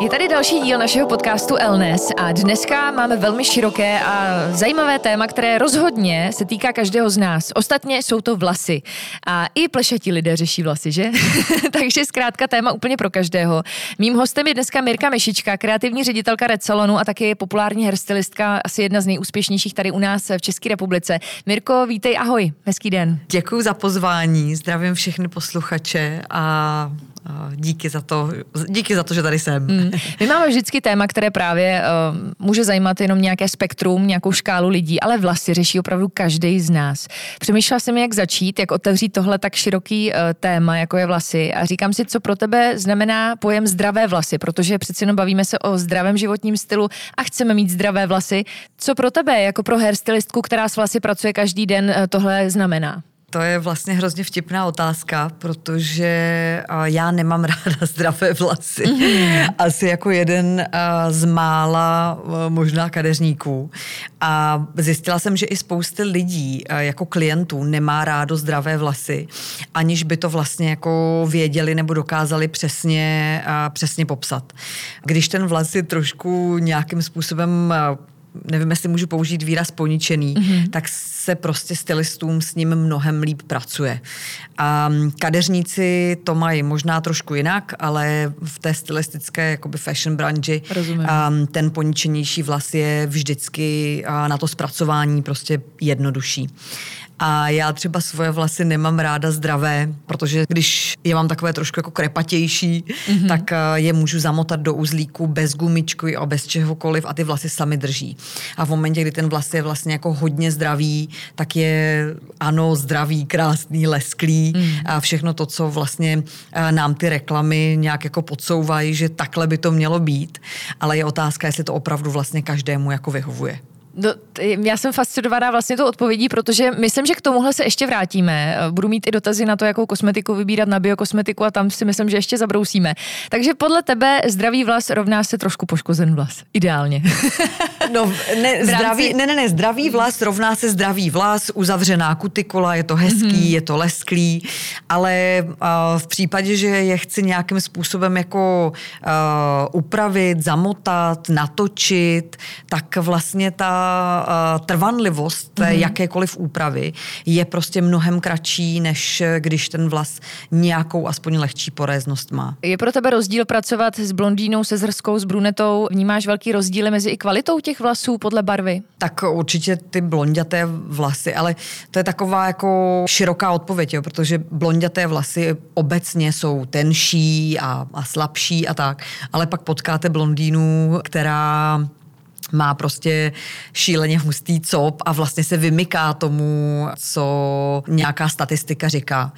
Je tady další díl našeho podcastu Elnes a dneska máme velmi široké a zajímavé téma, které rozhodně se týká každého z nás. Ostatně jsou to vlasy. A i plešatí lidé řeší vlasy, že? Takže zkrátka téma úplně pro každého. Mým hostem je dneska Mirka Mešička, kreativní ředitelka Red Salonu a taky populární hairstylistka, asi jedna z nejúspěšnějších tady u nás v České republice. Mirko, vítej, ahoj, hezký den. Děkuji za pozvání, zdravím všechny posluchače a díky za to, díky za to, že tady jsem. Mm. My máme vždycky téma, které právě uh, může zajímat jenom nějaké spektrum, nějakou škálu lidí, ale vlasy řeší opravdu každý z nás. Přemýšlela jsem, jak začít, jak otevřít tohle tak široký uh, téma, jako je vlasy a říkám si, co pro tebe znamená pojem zdravé vlasy, protože přeci jenom bavíme se o zdravém životním stylu a chceme mít zdravé vlasy. Co pro tebe, jako pro hairstylistku, která s vlasy pracuje každý den, uh, tohle znamená? To je vlastně hrozně vtipná otázka, protože já nemám ráda zdravé vlasy. Mm-hmm. Asi jako jeden z mála možná kadeřníků. A zjistila jsem, že i spousty lidí jako klientů nemá rádo zdravé vlasy, aniž by to vlastně jako věděli nebo dokázali přesně, přesně popsat. Když ten vlas je trošku nějakým způsobem nevím, jestli můžu použít výraz poničený, mm-hmm. tak se prostě stylistům s ním mnohem líp pracuje. A kadeřníci to mají možná trošku jinak, ale v té stylistické jakoby fashion branži um, ten poničenější vlas je vždycky uh, na to zpracování prostě jednodušší. A já třeba svoje vlasy nemám ráda zdravé, protože když je mám takové trošku jako krepatější, mm-hmm. tak eh, je můžu zamotat do uzlíku bez gumičky a bez čehokoliv a ty vlasy sami drží. A v momentě, kdy ten vlas je vlastně jako hodně zdravý, tak je ano, zdravý, krásný, lesklý mm. a všechno to, co vlastně eh, nám ty reklamy nějak jako podsouvají, že takhle by to mělo být. Ale je otázka, jestli to opravdu vlastně každému jako vyhovuje. No, já jsem fascinovaná vlastně tou odpovědí, protože myslím, že k tomuhle se ještě vrátíme. Budu mít i dotazy na to, jakou kosmetiku vybírat na biokosmetiku a tam si myslím, že ještě zabrousíme. Takže podle tebe zdravý vlas rovná se trošku poškozen vlas. Ideálně. No, ne, zdravý, ne, ne, ne, zdravý vlas rovná se zdravý vlas, uzavřená kutikula, je to hezký, mm-hmm. je to lesklý, ale uh, v případě, že je chci nějakým způsobem jako uh, upravit, zamotat, natočit, tak vlastně ta trvanlivost té mm-hmm. jakékoliv úpravy je prostě mnohem kratší, než když ten vlas nějakou aspoň lehčí poréznost má. Je pro tebe rozdíl pracovat s blondýnou, se zrskou, s brunetou? Vnímáš velký rozdíly mezi i kvalitou těch vlasů podle barvy? Tak určitě ty blonděté vlasy, ale to je taková jako široká odpověď, jo, protože blonděté vlasy obecně jsou tenší a, a slabší a tak, ale pak potkáte blondýnu, která má prostě šíleně hustý cop a vlastně se vymyká tomu, co nějaká statistika říká.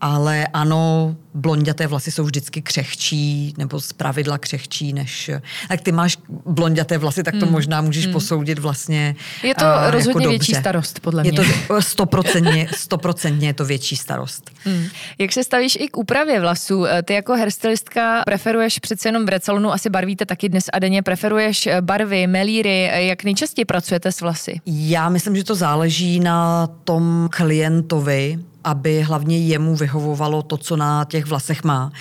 Ale ano, blonděté vlasy jsou vždycky křehčí, nebo z pravidla křehčí, než... Tak ty máš blonděté vlasy, tak to mm. možná můžeš mm. posoudit vlastně Je to uh, rozhodně jako větší starost, podle mě. Je to stoprocentně, stoprocentně je to větší starost. Mm. Jak se stavíš i k úpravě vlasů? Eh, ty jako hairstylistka preferuješ přece jenom v recalonu, asi barvíte taky dnes a denně, preferuješ eh, barvy, melíry, jak nejčastěji pracujete s vlasy? Já myslím, že to záleží na tom klientovi, aby hlavně jemu vyhovovalo to, co na těch vlasech má.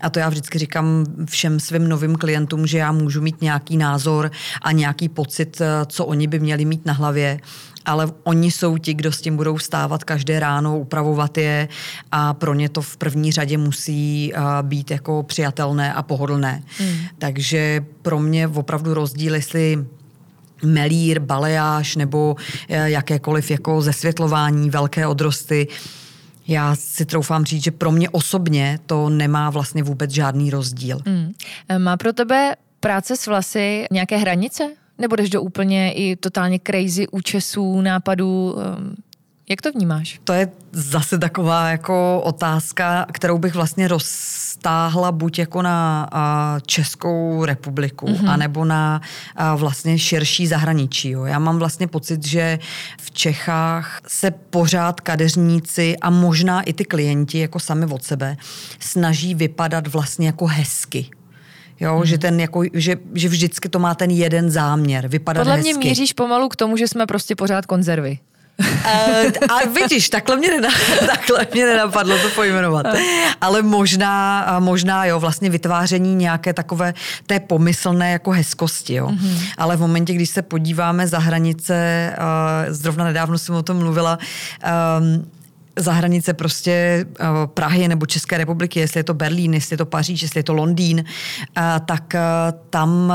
A to já vždycky říkám všem svým novým klientům, že já můžu mít nějaký názor a nějaký pocit, eh, co oni by měli mít na hlavě, ale oni jsou ti, kdo s tím budou stávat každé ráno, upravovat je a pro ně to v první řadě musí eh, být jako přijatelné a pohodlné. Hmm. Takže pro mě opravdu rozdíl, jestli melír, baleáž nebo eh, jakékoliv jako zesvětlování, velké odrosty, já si troufám říct, že pro mě osobně to nemá vlastně vůbec žádný rozdíl. Mm. Má pro tebe práce s vlasy nějaké hranice? Nebo jdeš do úplně i totálně crazy účesů, nápadů? Ehm, jak to vnímáš? To je zase taková jako otázka, kterou bych vlastně roztáhla buď jako na a, Českou republiku, mm-hmm. anebo na a, vlastně širší zahraničí. Jo. Já mám vlastně pocit, že v Čechách se pořád kadeřníci a možná i ty klienti jako sami od sebe snaží vypadat vlastně jako hezky Jo, hmm. že, ten jako, že, že vždycky to má ten jeden záměr, vypadat Podle hezky. mě míříš pomalu k tomu, že jsme prostě pořád konzervy. Uh, a vidíš, takhle mě, nenapadlo, takhle mě nenapadlo to pojmenovat. Ale možná, možná jo, vlastně vytváření nějaké takové té pomyslné jako hezkosti, jo. Mm-hmm. Ale v momentě, když se podíváme za hranice, uh, zrovna nedávno jsem o tom mluvila, um, za hranice prostě Prahy nebo České republiky, jestli je to Berlín, jestli je to Paříž, jestli je to Londýn, tak tam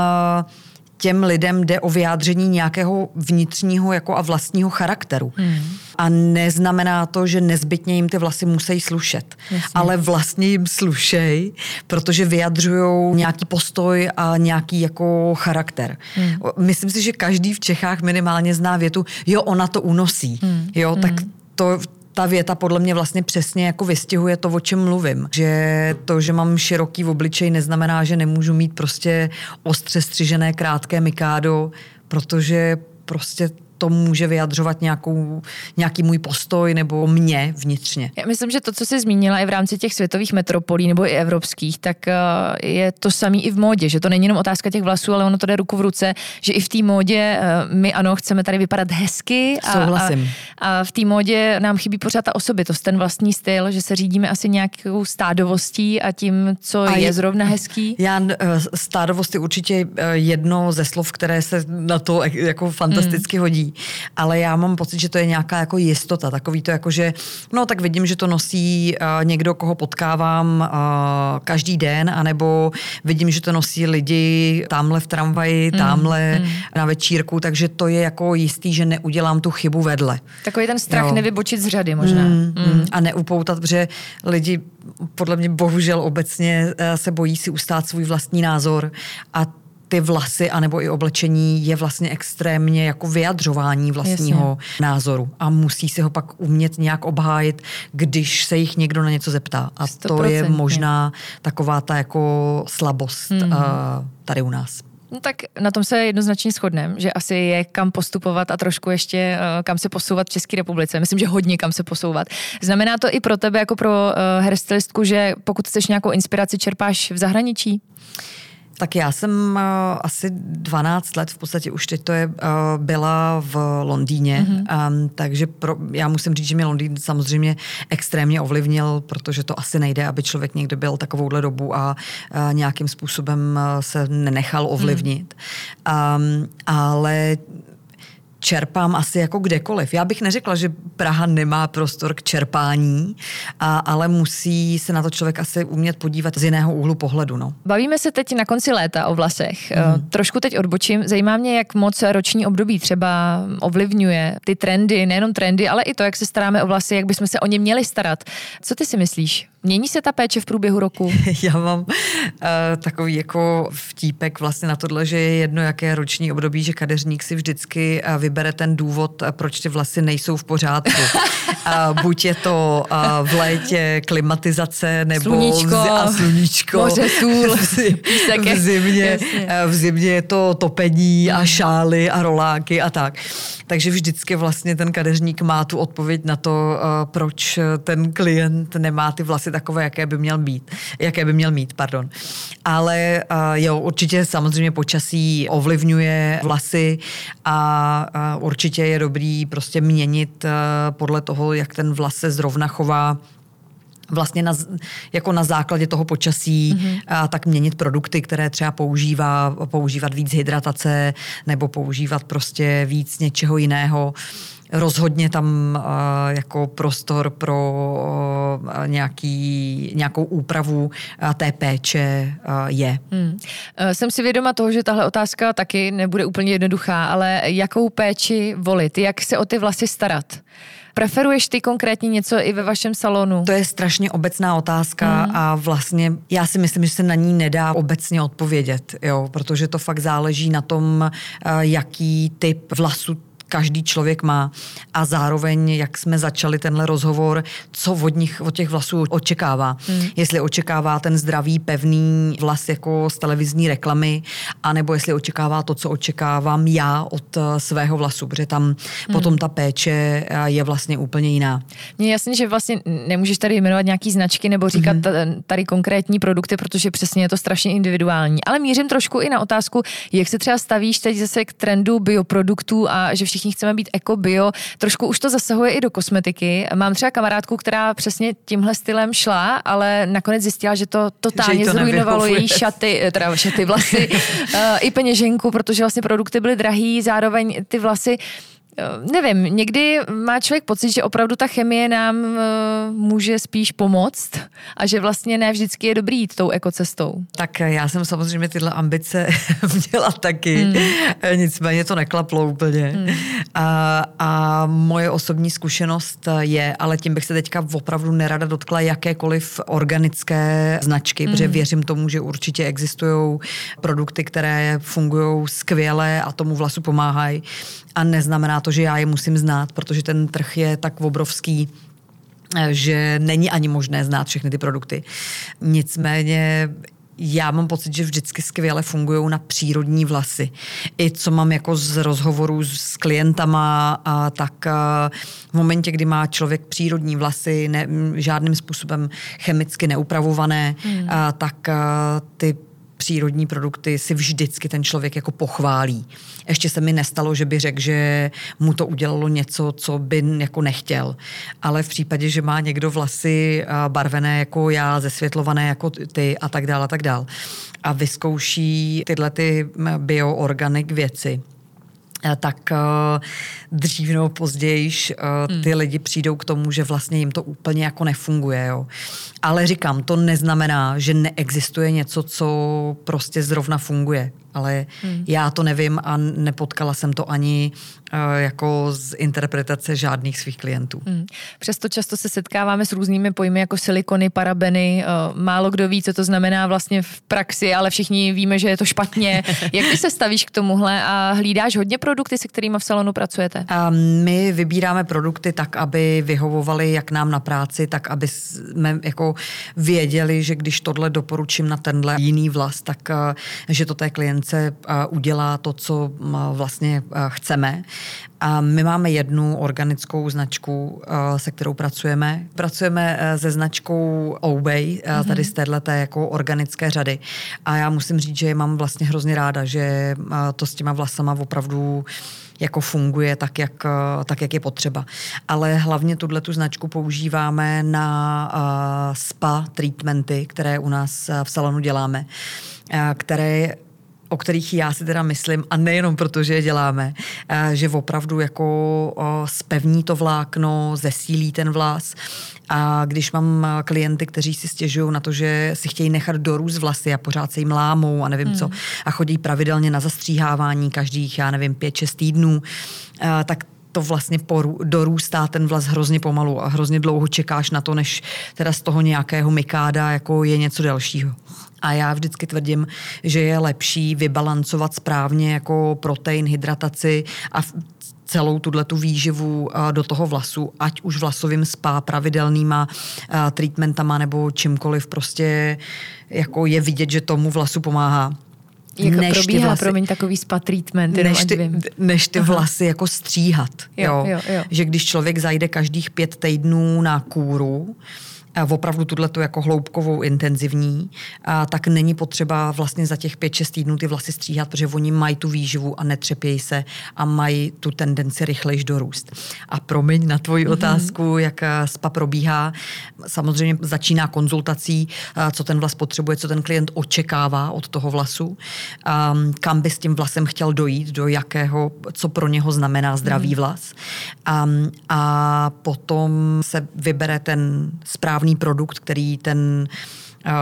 těm lidem jde o vyjádření nějakého vnitřního jako a vlastního charakteru. Hmm. A neznamená to, že nezbytně jim ty vlasy musí slušet. Jasně. Ale vlastně jim slušej, protože vyjadřují nějaký postoj a nějaký jako charakter. Hmm. Myslím si, že každý v Čechách minimálně zná větu, jo, ona to unosí. Hmm. Jo, tak hmm. to, ta věta podle mě vlastně přesně jako vystihuje to, o čem mluvím. Že to, že mám široký v obličej, neznamená, že nemůžu mít prostě ostře střižené krátké mikádo, protože prostě to může vyjadřovat nějakou, nějaký můj postoj nebo mě vnitřně. Já myslím, že to, co jsi zmínila i v rámci těch světových metropolí nebo i evropských, tak eh, je to samý i v módě, že to není jenom otázka těch vlasů, ale ono to jde ruku v ruce, že i v té módě eh, my ano, chceme tady vypadat hezky a, Souhlasím. a, a v té módě nám chybí pořád ta osobitost, ten vlastní styl, že se řídíme asi nějakou stádovostí a tím, co a je, je zrovna hezký. Já eh, stádovost je určitě jedno ze slov, které se na to jako fantasticky hmm. hodí ale já mám pocit, že to je nějaká jako jistota, takový to jako, že no tak vidím, že to nosí uh, někdo, koho potkávám uh, každý den, anebo vidím, že to nosí lidi tamhle v tramvaji, mm, tamhle mm. na večírku, takže to je jako jistý, že neudělám tu chybu vedle. Takový ten strach jo. nevybočit z řady možná. Mm, mm. A neupoutat, protože lidi podle mě bohužel obecně eh, se bojí si ustát svůj vlastní názor a ty vlasy anebo i oblečení je vlastně extrémně jako vyjadřování vlastního Jasně. názoru a musí si ho pak umět nějak obhájit, když se jich někdo na něco zeptá. A 100%. to je možná taková ta jako slabost mm-hmm. tady u nás. No tak na tom se jednoznačně shodneme, že asi je kam postupovat a trošku ještě uh, kam se posouvat v České republice. Myslím, že hodně kam se posouvat. Znamená to i pro tebe jako pro uh, hairstylistku, že pokud chceš nějakou inspiraci, čerpáš v zahraničí? Tak já jsem uh, asi 12 let, v podstatě už teď to je, uh, byla v Londýně, mm-hmm. um, takže pro, já musím říct, že mě Londýn samozřejmě extrémně ovlivnil, protože to asi nejde, aby člověk někde byl takovouhle dobu a uh, nějakým způsobem uh, se nenechal ovlivnit. Mm. Um, ale čerpám asi jako kdekoliv. Já bych neřekla, že Praha nemá prostor k čerpání, a, ale musí se na to člověk asi umět podívat z jiného úhlu pohledu. No. Bavíme se teď na konci léta o vlasech. Mm. Trošku teď odbočím. Zajímá mě, jak moc roční období třeba ovlivňuje ty trendy, nejenom trendy, ale i to, jak se staráme o vlasy, jak bychom se o ně měli starat. Co ty si myslíš? Mění se ta péče v průběhu roku? Já mám uh, takový jako vtípek vlastně na tohle, že je jedno, jaké roční období, že kadeřník si vždycky uh, vybere ten důvod, uh, proč ty vlasy nejsou v pořádku. uh, buď je to uh, v létě klimatizace, nebo sluníčko, v, a sluníčko. Moře, sůl. v, zimě, uh, v zimě je to topení a šály a roláky a tak. Takže vždycky vlastně ten kadeřník má tu odpověď na to, uh, proč ten klient nemá ty vlasy takové, jaké by měl být, jaké by měl mít, pardon. Ale jo, určitě samozřejmě počasí ovlivňuje vlasy a určitě je dobrý prostě měnit podle toho, jak ten vlas se zrovna chová vlastně na, jako na základě toho počasí mm-hmm. a tak měnit produkty, které třeba používá, používat víc hydratace nebo používat prostě víc něčeho jiného. Rozhodně tam uh, jako prostor pro uh, nějaký, nějakou úpravu uh, té péče uh, je. Hmm. Jsem si vědoma toho, že tahle otázka taky nebude úplně jednoduchá, ale jakou péči volit, jak se o ty vlasy starat? Preferuješ ty konkrétně něco i ve vašem salonu? To je strašně obecná otázka mm. a vlastně já si myslím, že se na ní nedá obecně odpovědět, jo, protože to fakt záleží na tom, jaký typ vlasu každý člověk má. A zároveň, jak jsme začali tenhle rozhovor, co od nich, od těch vlasů očekává. Hmm. Jestli očekává ten zdravý, pevný vlas jako z televizní reklamy, anebo jestli očekává to, co očekávám já od eh, svého vlasu, protože tam hmm. potom ta péče eh, je vlastně úplně jiná. Mně jasně, že vlastně nemůžeš tady jmenovat nějaký značky nebo říkat hmm. tady konkrétní produkty, protože přesně je to strašně individuální. Ale mířím trošku i na otázku, jak se třeba stavíš teď zase k trendu bioproduktů a že všichni chceme být eko bio. Trošku už to zasahuje i do kosmetiky. Mám třeba kamarádku, která přesně tímhle stylem šla, ale nakonec zjistila, že to totálně že to zrujnovalo její šaty, eh, teda šaty, vlasy, eh, i peněženku, protože vlastně produkty byly drahý, zároveň ty vlasy nevím, někdy má člověk pocit, že opravdu ta chemie nám uh, může spíš pomoct a že vlastně ne vždycky je dobrý jít tou ekocestou. Tak já jsem samozřejmě tyhle ambice měla taky, mm. nicméně to neklaplo úplně. Mm. A, a moje osobní zkušenost je, ale tím bych se teďka opravdu nerada dotkla jakékoliv organické značky, mm. protože věřím tomu, že určitě existují produkty, které fungují skvěle a tomu vlasu pomáhají a neznamená to, že já je musím znát, protože ten trh je tak obrovský, eh, že není ani možné znát všechny ty produkty. Nicméně já mám pocit, že vždycky skvěle fungují na přírodní vlasy. I co mám jako z rozhovorů s klientama, a tak a eh, v momentě, kdy má člověk přírodní vlasy, ne, žádným způsobem chemicky neupravované, hmm. a, tak a, ty přírodní produkty si vždycky ten člověk jako pochválí. Ještě se mi nestalo, že by řekl, že mu to udělalo něco, co by jako nechtěl. Ale v případě, že má někdo vlasy barvené jako já, zesvětlované jako ty a tak dále a tak dále a vyzkouší tyhle ty bioorganik věci, tak eh, dřív nebo později eh, hmm. ty lidi přijdou k tomu, že vlastně jim to úplně jako nefunguje. Jo. Ale říkám, to neznamená, že neexistuje něco, co prostě zrovna funguje ale hmm. já to nevím a nepotkala jsem to ani uh, jako z interpretace žádných svých klientů. Hmm. Přesto často se setkáváme s různými pojmy jako silikony, parabeny, uh, málo kdo ví, co to znamená vlastně v praxi, ale všichni víme, že je to špatně. Jak ty se stavíš k tomuhle a hlídáš hodně produkty, se kterými v salonu pracujete? A my vybíráme produkty tak, aby vyhovovaly jak nám na práci, tak aby jsme jako věděli, že když tohle doporučím na tenhle jiný vlas, tak uh, že to té klient konkurence udělá to, co vlastně chceme. A my máme jednu organickou značku, se kterou pracujeme. Pracujeme se značkou Obey, mm-hmm. tady z této jako organické řady. A já musím říct, že je mám vlastně hrozně ráda, že to s těma vlasama opravdu jako funguje tak jak, tak, jak je potřeba. Ale hlavně tuhle tu značku používáme na spa treatmenty, které u nás v salonu děláme, které o kterých já si teda myslím, a nejenom proto, že je děláme, eh, že opravdu jako spevní to vlákno, zesílí ten vlas. A když mám eh, klienty, kteří si stěžují na to, že si chtějí nechat dorůst vlasy a pořád se jim lámou a nevím hmm. co, a chodí pravidelně na zastříhávání každých, já nevím, pět, šest týdnů, eh, tak to vlastně poru, dorůstá ten vlas hrozně pomalu a hrozně dlouho čekáš na to, než teda z toho nějakého mykáda jako je něco dalšího. A já vždycky tvrdím, že je lepší vybalancovat správně jako protein, hydrataci a celou tuhle tu výživu do toho vlasu, ať už vlasovým spa, pravidelnýma treatmentama nebo čímkoliv, prostě jako je vidět, že tomu vlasu pomáhá. Jak než probíhá, vlasy, promiň, takový spa treatment, než ty, než ty vlasy jako stříhat. Jo, jo. Jo, jo. Že když člověk zajde každých pět týdnů na kůru, opravdu tuhle jako hloubkovou, intenzivní, a tak není potřeba vlastně za těch 5-6 týdnů ty vlasy stříhat, protože oni mají tu výživu a netřepějí se a mají tu tendenci rychlejš dorůst. A promiň na tvoji mm-hmm. otázku, jak eh, spa probíhá. Samozřejmě začíná konzultací, eh, co ten vlas potřebuje, co ten klient očekává od toho vlasu, ehm, kam by s tím vlasem chtěl dojít, do jakého, co pro něho znamená zdravý mm-hmm. vlas. A, ehm, a potom se vybere ten správný správný produkt, který ten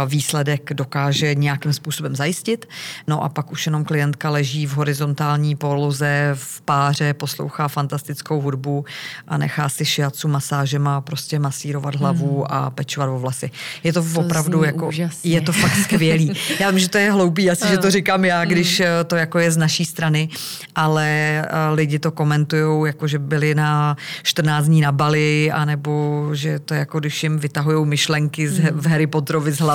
výsledek dokáže nějakým způsobem zajistit. No a pak už jenom klientka leží v horizontální poloze v páře, poslouchá fantastickou hudbu a nechá si šiacu masážema prostě masírovat hlavu hmm. a pečovat o vlasy. Je to, to opravdu jako, úžasně. je to fakt skvělý. Já vím, že to je hloupý, asi, že to říkám já, když hmm. to jako je z naší strany, ale eh, lidi to komentují, jako že byli na 14 dní na Bali, anebo že to je jako když jim vytahují myšlenky z, hmm. v Harry Potterovi z hlavy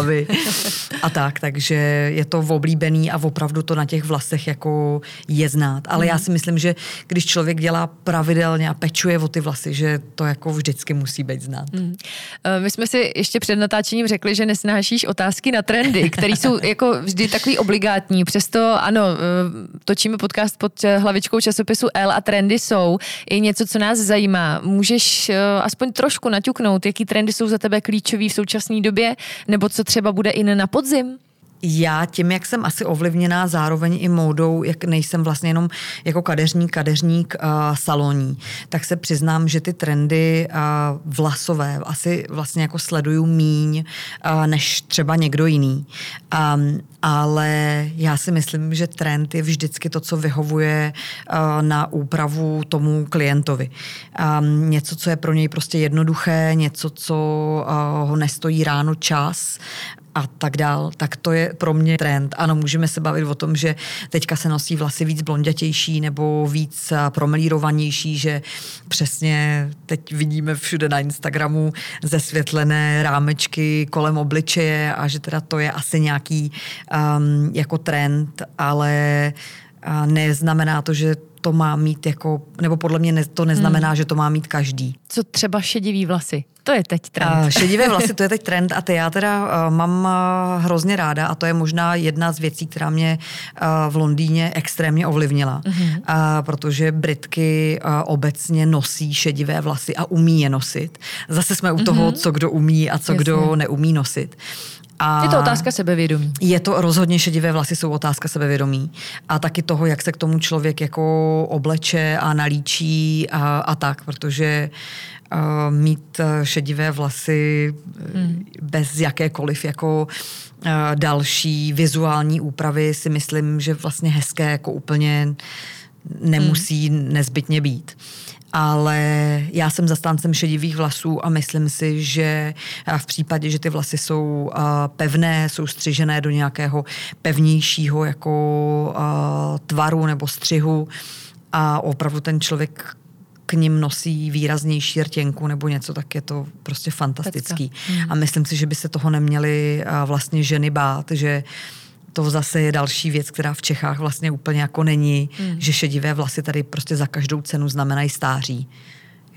a tak, takže je to oblíbený a opravdu to na těch vlasech jako je znát. Ale hmm. já si myslím, že když člověk dělá pravidelně a pečuje o ty vlasy, že to jako vždycky musí být znát. Hmm. My jsme si ještě před natáčením řekli, že nesnášíš otázky na trendy, které jsou jako vždy takový obligátní. Přesto ano, eh, točíme podcast pod eh, hlavičkou časopisu L a trendy jsou i něco, co nás zajímá. Můžeš aspoň trošku naťuknout, jaký trendy jsou za tebe klíčový v současné době, nebo co třeba bude i na podzim? Já tím, jak jsem asi ovlivněná zároveň i módou, jak nejsem vlastně jenom jako kadeřník, kadeřník uh, saloní, tak se přiznám, že ty trendy uh, vlasové asi vlastně jako sleduju míň uh, než třeba někdo jiný. Um, ale já si myslím, že trend je vždycky to, co vyhovuje uh, na úpravu tomu klientovi. Um, něco, co je pro něj prostě jednoduché, něco, co uh, ho nestojí ráno čas a tak dál, tak to je pro mě trend. Ano, můžeme se bavit o tom, že teďka se nosí vlasy víc blondětější nebo víc promelírovanější, že přesně teď vidíme všude na Instagramu zesvětlené rámečky kolem obličeje a že teda to je asi nějaký um, jako trend, ale uh, neznamená to, že to má mít jako, nebo podle mě ne, to neznamená, hmm. že to má mít každý. Co třeba šedivý vlasy? To je teď trend. Uh, šedivé vlasy, to je teď trend a ty já teda uh, mám uh, hrozně ráda a to je možná jedna z věcí, která mě uh, v Londýně extrémně ovlivnila, uh-huh. uh, protože Britky uh, obecně nosí šedivé vlasy a umí je nosit. Zase jsme u toho, uh-huh. co kdo umí a co Jasně. kdo neumí nosit. A je to otázka sebevědomí. Je to rozhodně šedivé vlasy jsou otázka sebevědomí. A taky toho, jak se k tomu člověk jako obleče a nalíčí a, a tak, protože uh, mít šedivé vlasy hmm. bez jakékoliv jako uh, další vizuální úpravy si myslím, že vlastně hezké jako úplně nemusí hmm. nezbytně být ale já jsem zastáncem šedivých vlasů a myslím si, že v případě, že ty vlasy jsou pevné, jsou střižené do nějakého pevnějšího jako tvaru nebo střihu a opravdu ten člověk k ním nosí výraznější rtěnku nebo něco, tak je to prostě fantastický. Hmm. A myslím si, že by se toho neměly vlastně ženy bát, že uh, to zase je další věc, která v Čechách vlastně úplně jako není, hmm. že šedivé vlasy tady prostě za každou cenu znamenají stáří.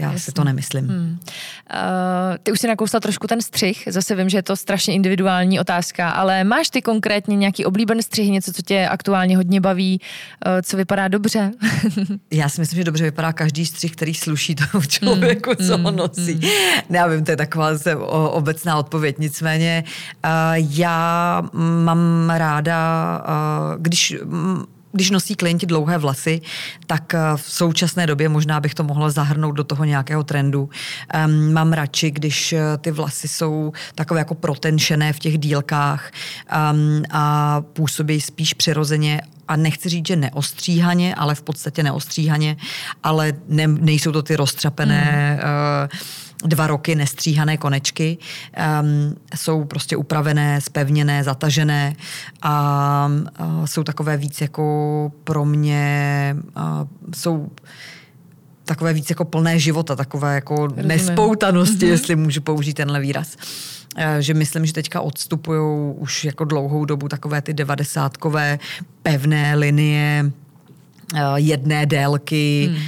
Já Jasně. si to nemyslím. Hmm. Uh, ty už si nakousla trošku ten střih, zase vím, že je to strašně individuální otázka, ale máš ty konkrétně nějaký oblíbený střih, něco, co tě aktuálně hodně baví, uh, co vypadá dobře? Já si myslím, že dobře vypadá každý střih, který sluší tomu člověku, hmm. co ho hmm. nosí. Hmm. Já vím, to je taková se obecná odpověď, nicméně uh, já mám ráda, uh, když když nosí klienti dlouhé vlasy, tak eh, v současné době možná bych to mohla zahrnout do toho nějakého trendu. Um, mám radši, když eh, ty vlasy jsou takové jako protenšené v těch dílkách um, a působí spíš přirozeně a nechci říct, že neostříhaně, ale v podstatě neostříhaně, ale ne, nejsou to ty roztřapené mm. uh, dva roky nestříhané konečky. Um, jsou prostě upravené, spevněné, zatažené a uh, jsou takové víc jako pro mě, uh, jsou takové víc jako plné života, takové jako Rozumím. nespoutanosti, mm-hmm. jestli můžu použít tenhle výraz že myslím, že teďka odstupují už jako dlouhou dobu takové ty devadesátkové pevné linie, jedné délky, hmm. uh,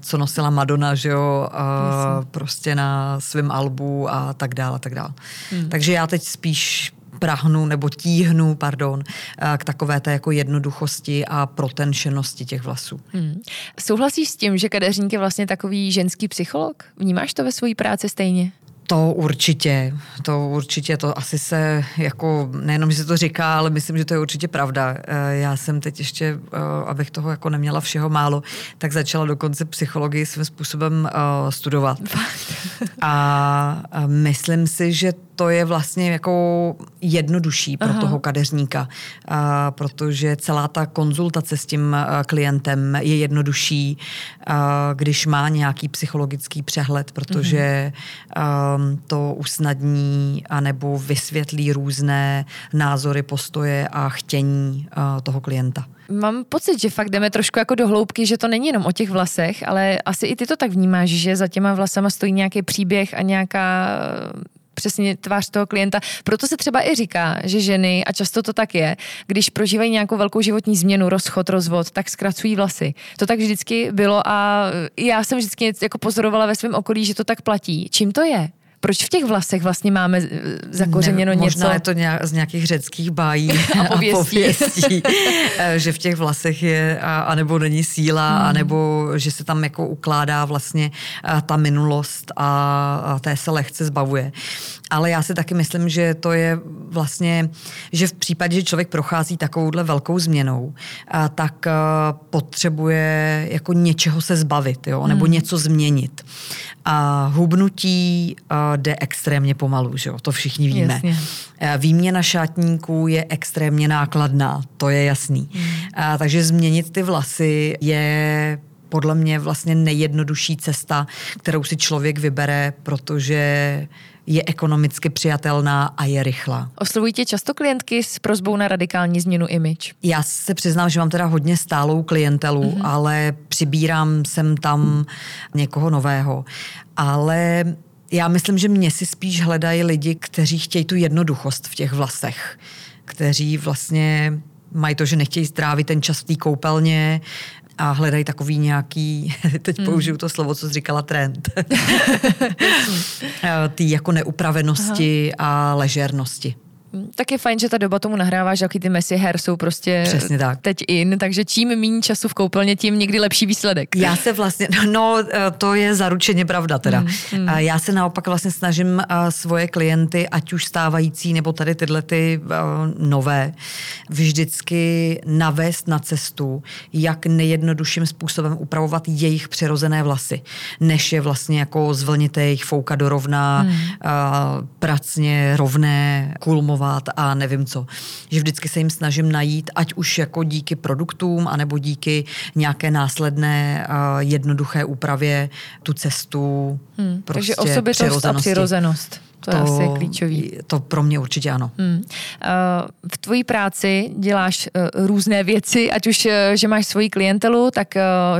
co nosila Madonna, že jo, uh, prostě na svém albu a tak dále, a tak dále. Hmm. Takže já teď spíš prahnu nebo tíhnu, pardon, k takové té jako jednoduchosti a protenšenosti těch vlasů. Hmm. Souhlasíš s tím, že kadeřník je vlastně takový ženský psycholog? Vnímáš to ve své práci stejně? To určitě, to určitě, to asi se jako, nejenom, že se to říká, ale myslím, že to je určitě pravda. Eh, já jsem teď ještě, eh, abych toho jako neměla všeho málo, tak začala dokonce psychologii svým způsobem eh, studovat. A myslím si, že to je vlastně jako jednodušší pro Aha. toho kadeřníka, a, protože celá ta konzultace s tím klientem je jednodušší, a, když má nějaký psychologický přehled, protože a, to usnadní anebo vysvětlí různé názory, postoje a chtění a, toho klienta. Mám pocit, že fakt jdeme trošku jako do hloubky, že to není jenom o těch vlasech, ale asi i ty to tak vnímáš, že za těma vlasama stojí nějaký příběh a nějaká přesně tvář toho klienta. Proto se třeba i říká, že ženy, a často to tak je, když prožívají nějakou velkou životní změnu, rozchod, rozvod, tak zkracují vlasy. To tak vždycky bylo a já jsem vždycky jako pozorovala ve svém okolí, že to tak platí. Čím to je? Proč v těch vlasech vlastně máme eh, zakořeněno ne, něco? Možná je to nějak, z nějakých řeckých bájí A pověstí. a pověstí eh, že v těch vlasech je, a, anebo není síla, hmm. anebo že se tam jako ukládá vlastně a, ta minulost a, a té se lehce zbavuje. Ale já si taky myslím, že to je vlastně, že v případě, že člověk prochází takovouhle velkou změnou, a, tak a, potřebuje jako něčeho se zbavit, jo, nebo Hmm. něco změnit. A hubnutí a, jde extrémně pomalu, že jo, to všichni víme. Jasně. A Výměna šátníků je extrémně nákladná, to je jasný. Hmm. A, takže změnit ty vlasy je podle mě vlastně nejjednodušší cesta, kterou si člověk vybere, protože je ekonomicky přijatelná a je rychlá. Oslovují tě často klientky s prozbou na radikální změnu image? Já se přiznám, že mám teda hodně stálou klientelu, mm-hmm. ale přibírám sem tam někoho nového. Ale já myslím, že mě si spíš hledají lidi, kteří chtějí tu jednoduchost v těch vlasech, kteří vlastně mají to, že nechtějí strávit ten čas v té koupelně a hledají takový nějaký, teď použiju to slovo, co jsi říkala, trend. Tý jako neupravenosti Aha. a ležernosti. Tak je fajn, že ta doba tomu nahrává, že jaký ty messy hair jsou prostě Přesně tak. teď in, takže čím méně času v koupelně, tím někdy lepší výsledek. Já se vlastně, no to je zaručeně pravda teda. Mm, mm. Já se naopak vlastně snažím svoje klienty, ať už stávající nebo tady tyhle ty nové, vždycky navést na cestu, jak nejjednodušším způsobem upravovat jejich přirozené vlasy, než je vlastně jako zvlnit jejich fouka do rovna, mm. pracně, rovné, kulmovat a nevím co. Že vždycky se jim snažím najít, ať už jako díky produktům, anebo díky nějaké následné jednoduché úpravě tu cestu hmm, prostě Takže osobitost a přirozenost. To, to je asi klíčový. To pro mě určitě ano. Hmm. V tvojí práci děláš různé věci, ať už, že máš svoji klientelu, tak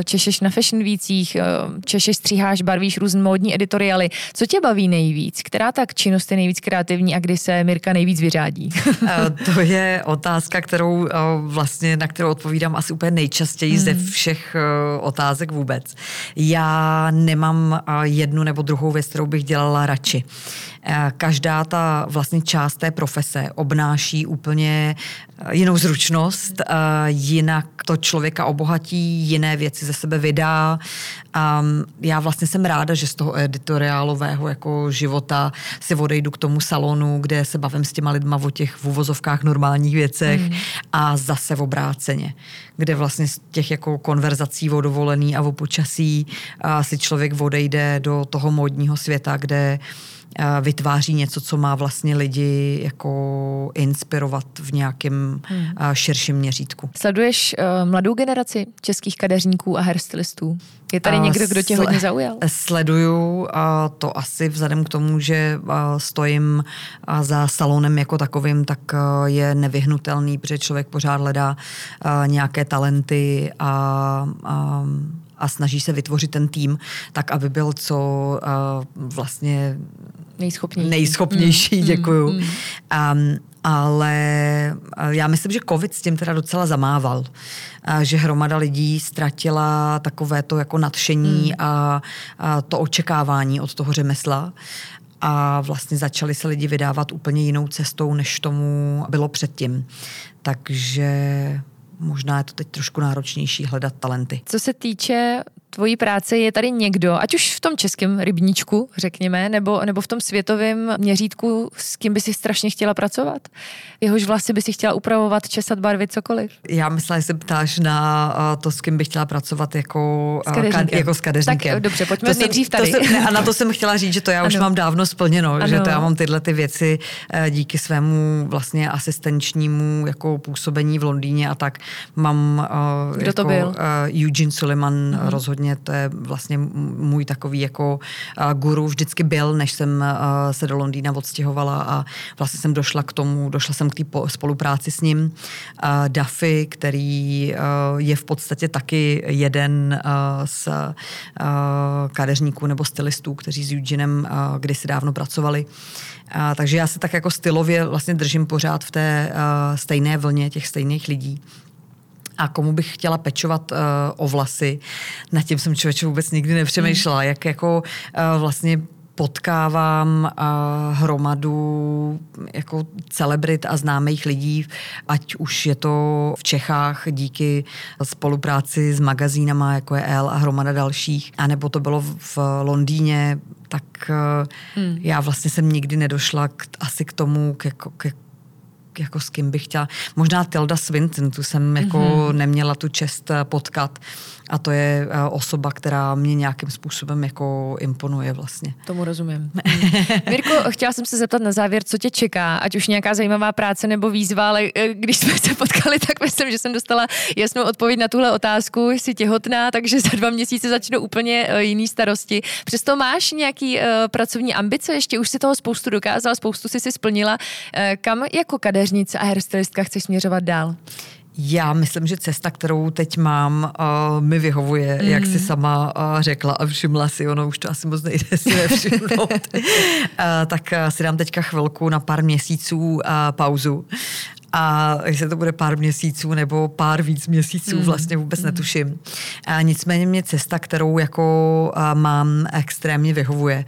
češeš na fashion vících, češeš, stříháš, barvíš různé módní editoriály. Co tě baví nejvíc? Která tak činnost je nejvíc kreativní a kdy se Mirka nejvíc vyřádí? to je otázka, kterou vlastně, na kterou odpovídám asi úplně nejčastěji hmm. ze všech otázek vůbec. Já nemám jednu nebo druhou věc, kterou bych dělala radši každá ta vlastně část té profese obnáší úplně jinou zručnost, jinak to člověka obohatí, jiné věci ze sebe vydá. A já vlastně jsem ráda, že z toho editoriálového jako života si odejdu k tomu salonu, kde se bavím s těma lidma o těch v uvozovkách normálních věcech mm. a zase v obráceně, kde vlastně z těch jako konverzací o dovolený a o počasí si člověk odejde do toho módního světa, kde vytváří něco, co má vlastně lidi jako inspirovat v nějakém hmm. širším měřítku. Sleduješ uh, mladou generaci českých kadeřníků a hairstylistů? Je tady někdo, kdo tě hodně zaujal? Sleduju a to asi vzhledem k tomu, že stojím za salonem jako takovým, tak je nevyhnutelný, protože člověk pořád hledá nějaké talenty a, a a snaží se vytvořit ten tým tak, aby byl co uh, vlastně nejschopnější. nejschopnější, mm, děkuju. Mm, mm. Um, ale já myslím, že covid s tím teda docela zamával. A že hromada lidí ztratila takové to jako nadšení mm. a, a to očekávání od toho řemesla a vlastně začali se lidi vydávat úplně jinou cestou, než tomu bylo předtím. Takže možná je to teď trošku náročnější hledat talenty. Co se týče tvojí práce je tady někdo, ať už v tom českém rybníčku, řekněme, nebo, nebo v tom světovém měřítku, s kým by si strašně chtěla pracovat? Jehož vlasy by si chtěla upravovat, česat, barvit, cokoliv? Já myslím, že se ptáš na to, s kým bych chtěla pracovat jako s kadeřníkem. Jako s kadeřníkem. Tak dobře, pojďme to nejdřív tady. To jsem, ne, a na to jsem chtěla říct, že to já už ano. mám dávno splněno, ano. že to já mám tyhle ty věci eh, díky svému vlastně asistenčnímu jako působení v Londýně a tak mám Kdo jako, to byl? Eugene Suleiman uh-huh. rozhodně, to je vlastně můj takový jako guru vždycky byl, než jsem se do Londýna odstěhovala a vlastně jsem došla k tomu, došla jsem k té spolupráci s ním. Duffy, který je v podstatě taky jeden z kadeřníků nebo stylistů, kteří s Eugenem kdysi dávno pracovali. Uh, takže já se tak jako stylově vlastně držím pořád v té uh, stejné vlně těch stejných lidí a komu bych chtěla pečovat uh, o vlasy. Na tím jsem člověče vůbec nikdy nepřemýšlela, hmm. jak jako uh, vlastně potkávám uh, hromadu jako celebrit a známých lidí, ať už je to v Čechách díky spolupráci s magazínama, jako je L a hromada dalších, anebo to bylo v Londýně, tak uh, hmm. já vlastně jsem nikdy nedošla k, asi k tomu, k, jako, k, jako s kým bych chtěla. Možná Tilda Swinton, tu jsem jako mm-hmm. neměla tu čest potkat, a to je eh, osoba, která mě nějakým způsobem jako imponuje vlastně. Tomu rozumím. Mirko, chtěla jsem se zeptat na závěr, co tě čeká, ať už nějaká zajímavá práce nebo výzva, ale eh, když jsme se potkali, tak myslím, že jsem dostala jasnou odpověď na tuhle otázku. Jsi těhotná, takže za dva měsíce začnou úplně eh, jiný starosti. Přesto máš nějaký uh, pracovní ambice, ještě už si toho spoustu dokázala, spoustu si si splnila. Uh, kam jako kadeřnice a hairstylistka chceš směřovat dál? Já myslím, že cesta, kterou teď mám, uh, mi vyhovuje, mm. jak si sama uh, řekla a všimla si, ono už to asi moc nejde si nevšimnout. uh, tak uh, si dám teďka chvilku na pár měsíců uh, pauzu. A jestli to bude pár měsíců nebo pár víc měsíců, mm. vlastně vůbec mm. netuším. A nicméně mě cesta, kterou jako uh, mám, extrémně vyhovuje.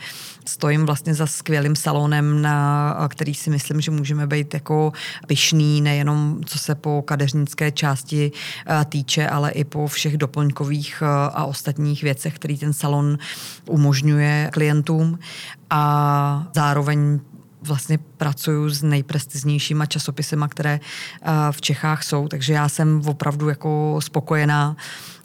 Stojím vlastně za skvělým salonem, na který si myslím, že můžeme být jako pyšný, nejenom co se po kadeřnické části eh, týče, ale i po všech doplňkových eh, a ostatních věcech, který ten salon umožňuje klientům. A zároveň vlastně pracuju s nejprestiznějšíma časopisema, které eh, v Čechách jsou, takže já jsem opravdu jako spokojená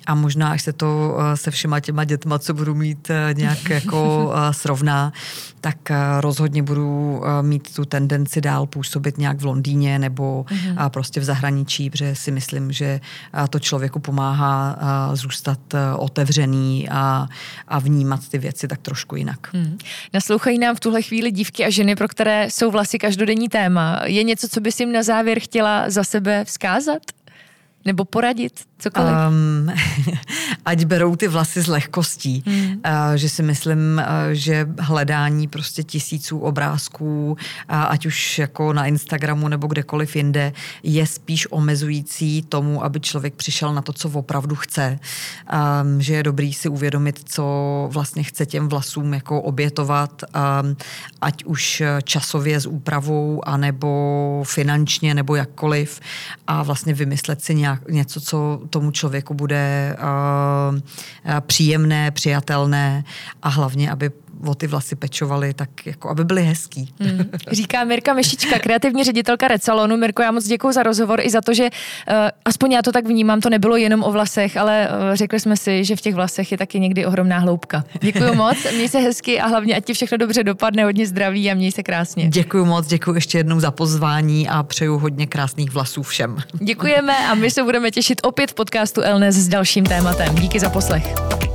a možná, až se to eh, se všema těma dětma, co budu mít eh, nějak jako eh, srovná, tak rozhodně budu mít tu tendenci dál působit nějak v Londýně nebo mm-hmm. prostě v zahraničí, protože si myslím, že to člověku pomáhá zůstat otevřený a, a vnímat ty věci tak trošku jinak. Mm. Naslouchají nám v tuhle chvíli dívky a ženy, pro které jsou vlasy každodenní téma. Je něco, co bys jim na závěr chtěla za sebe vzkázat? Nebo poradit? Cokoliv. Um, ať berou ty vlasy s lehkostí. Hmm. Uh, že si myslím, uh, že hledání prostě tisíců obrázků, uh, ať už jako na Instagramu nebo kdekoliv jinde, je spíš omezující tomu, aby člověk přišel na to, co opravdu chce. Um, že je dobrý si uvědomit, co vlastně chce těm vlasům jako obětovat, um, ať už časově s úpravou, anebo finančně, nebo jakkoliv. A vlastně vymyslet si nějak, něco, co tomu člověku bude uh, příjemné, přijatelné a hlavně, aby o ty vlasy pečovali, tak jako aby byly hezký. Hmm. Říká Mirka Mešička, kreativní ředitelka Recelonu. Mirko, já moc děkuji za rozhovor i za to, že uh, aspoň já to tak vnímám, to nebylo jenom o vlasech, ale uh, řekli jsme si, že v těch vlasech je taky někdy ohromná hloubka. Děkuji moc, měj se hezky a hlavně ať ti všechno dobře dopadne, hodně zdraví a měj se krásně. Děkuji moc, děkuji ještě jednou za pozvání a přeju hodně krásných vlasů všem. Děkujeme a my se budeme těšit opět v podcastu Elnes s dalším tématem. Díky za poslech.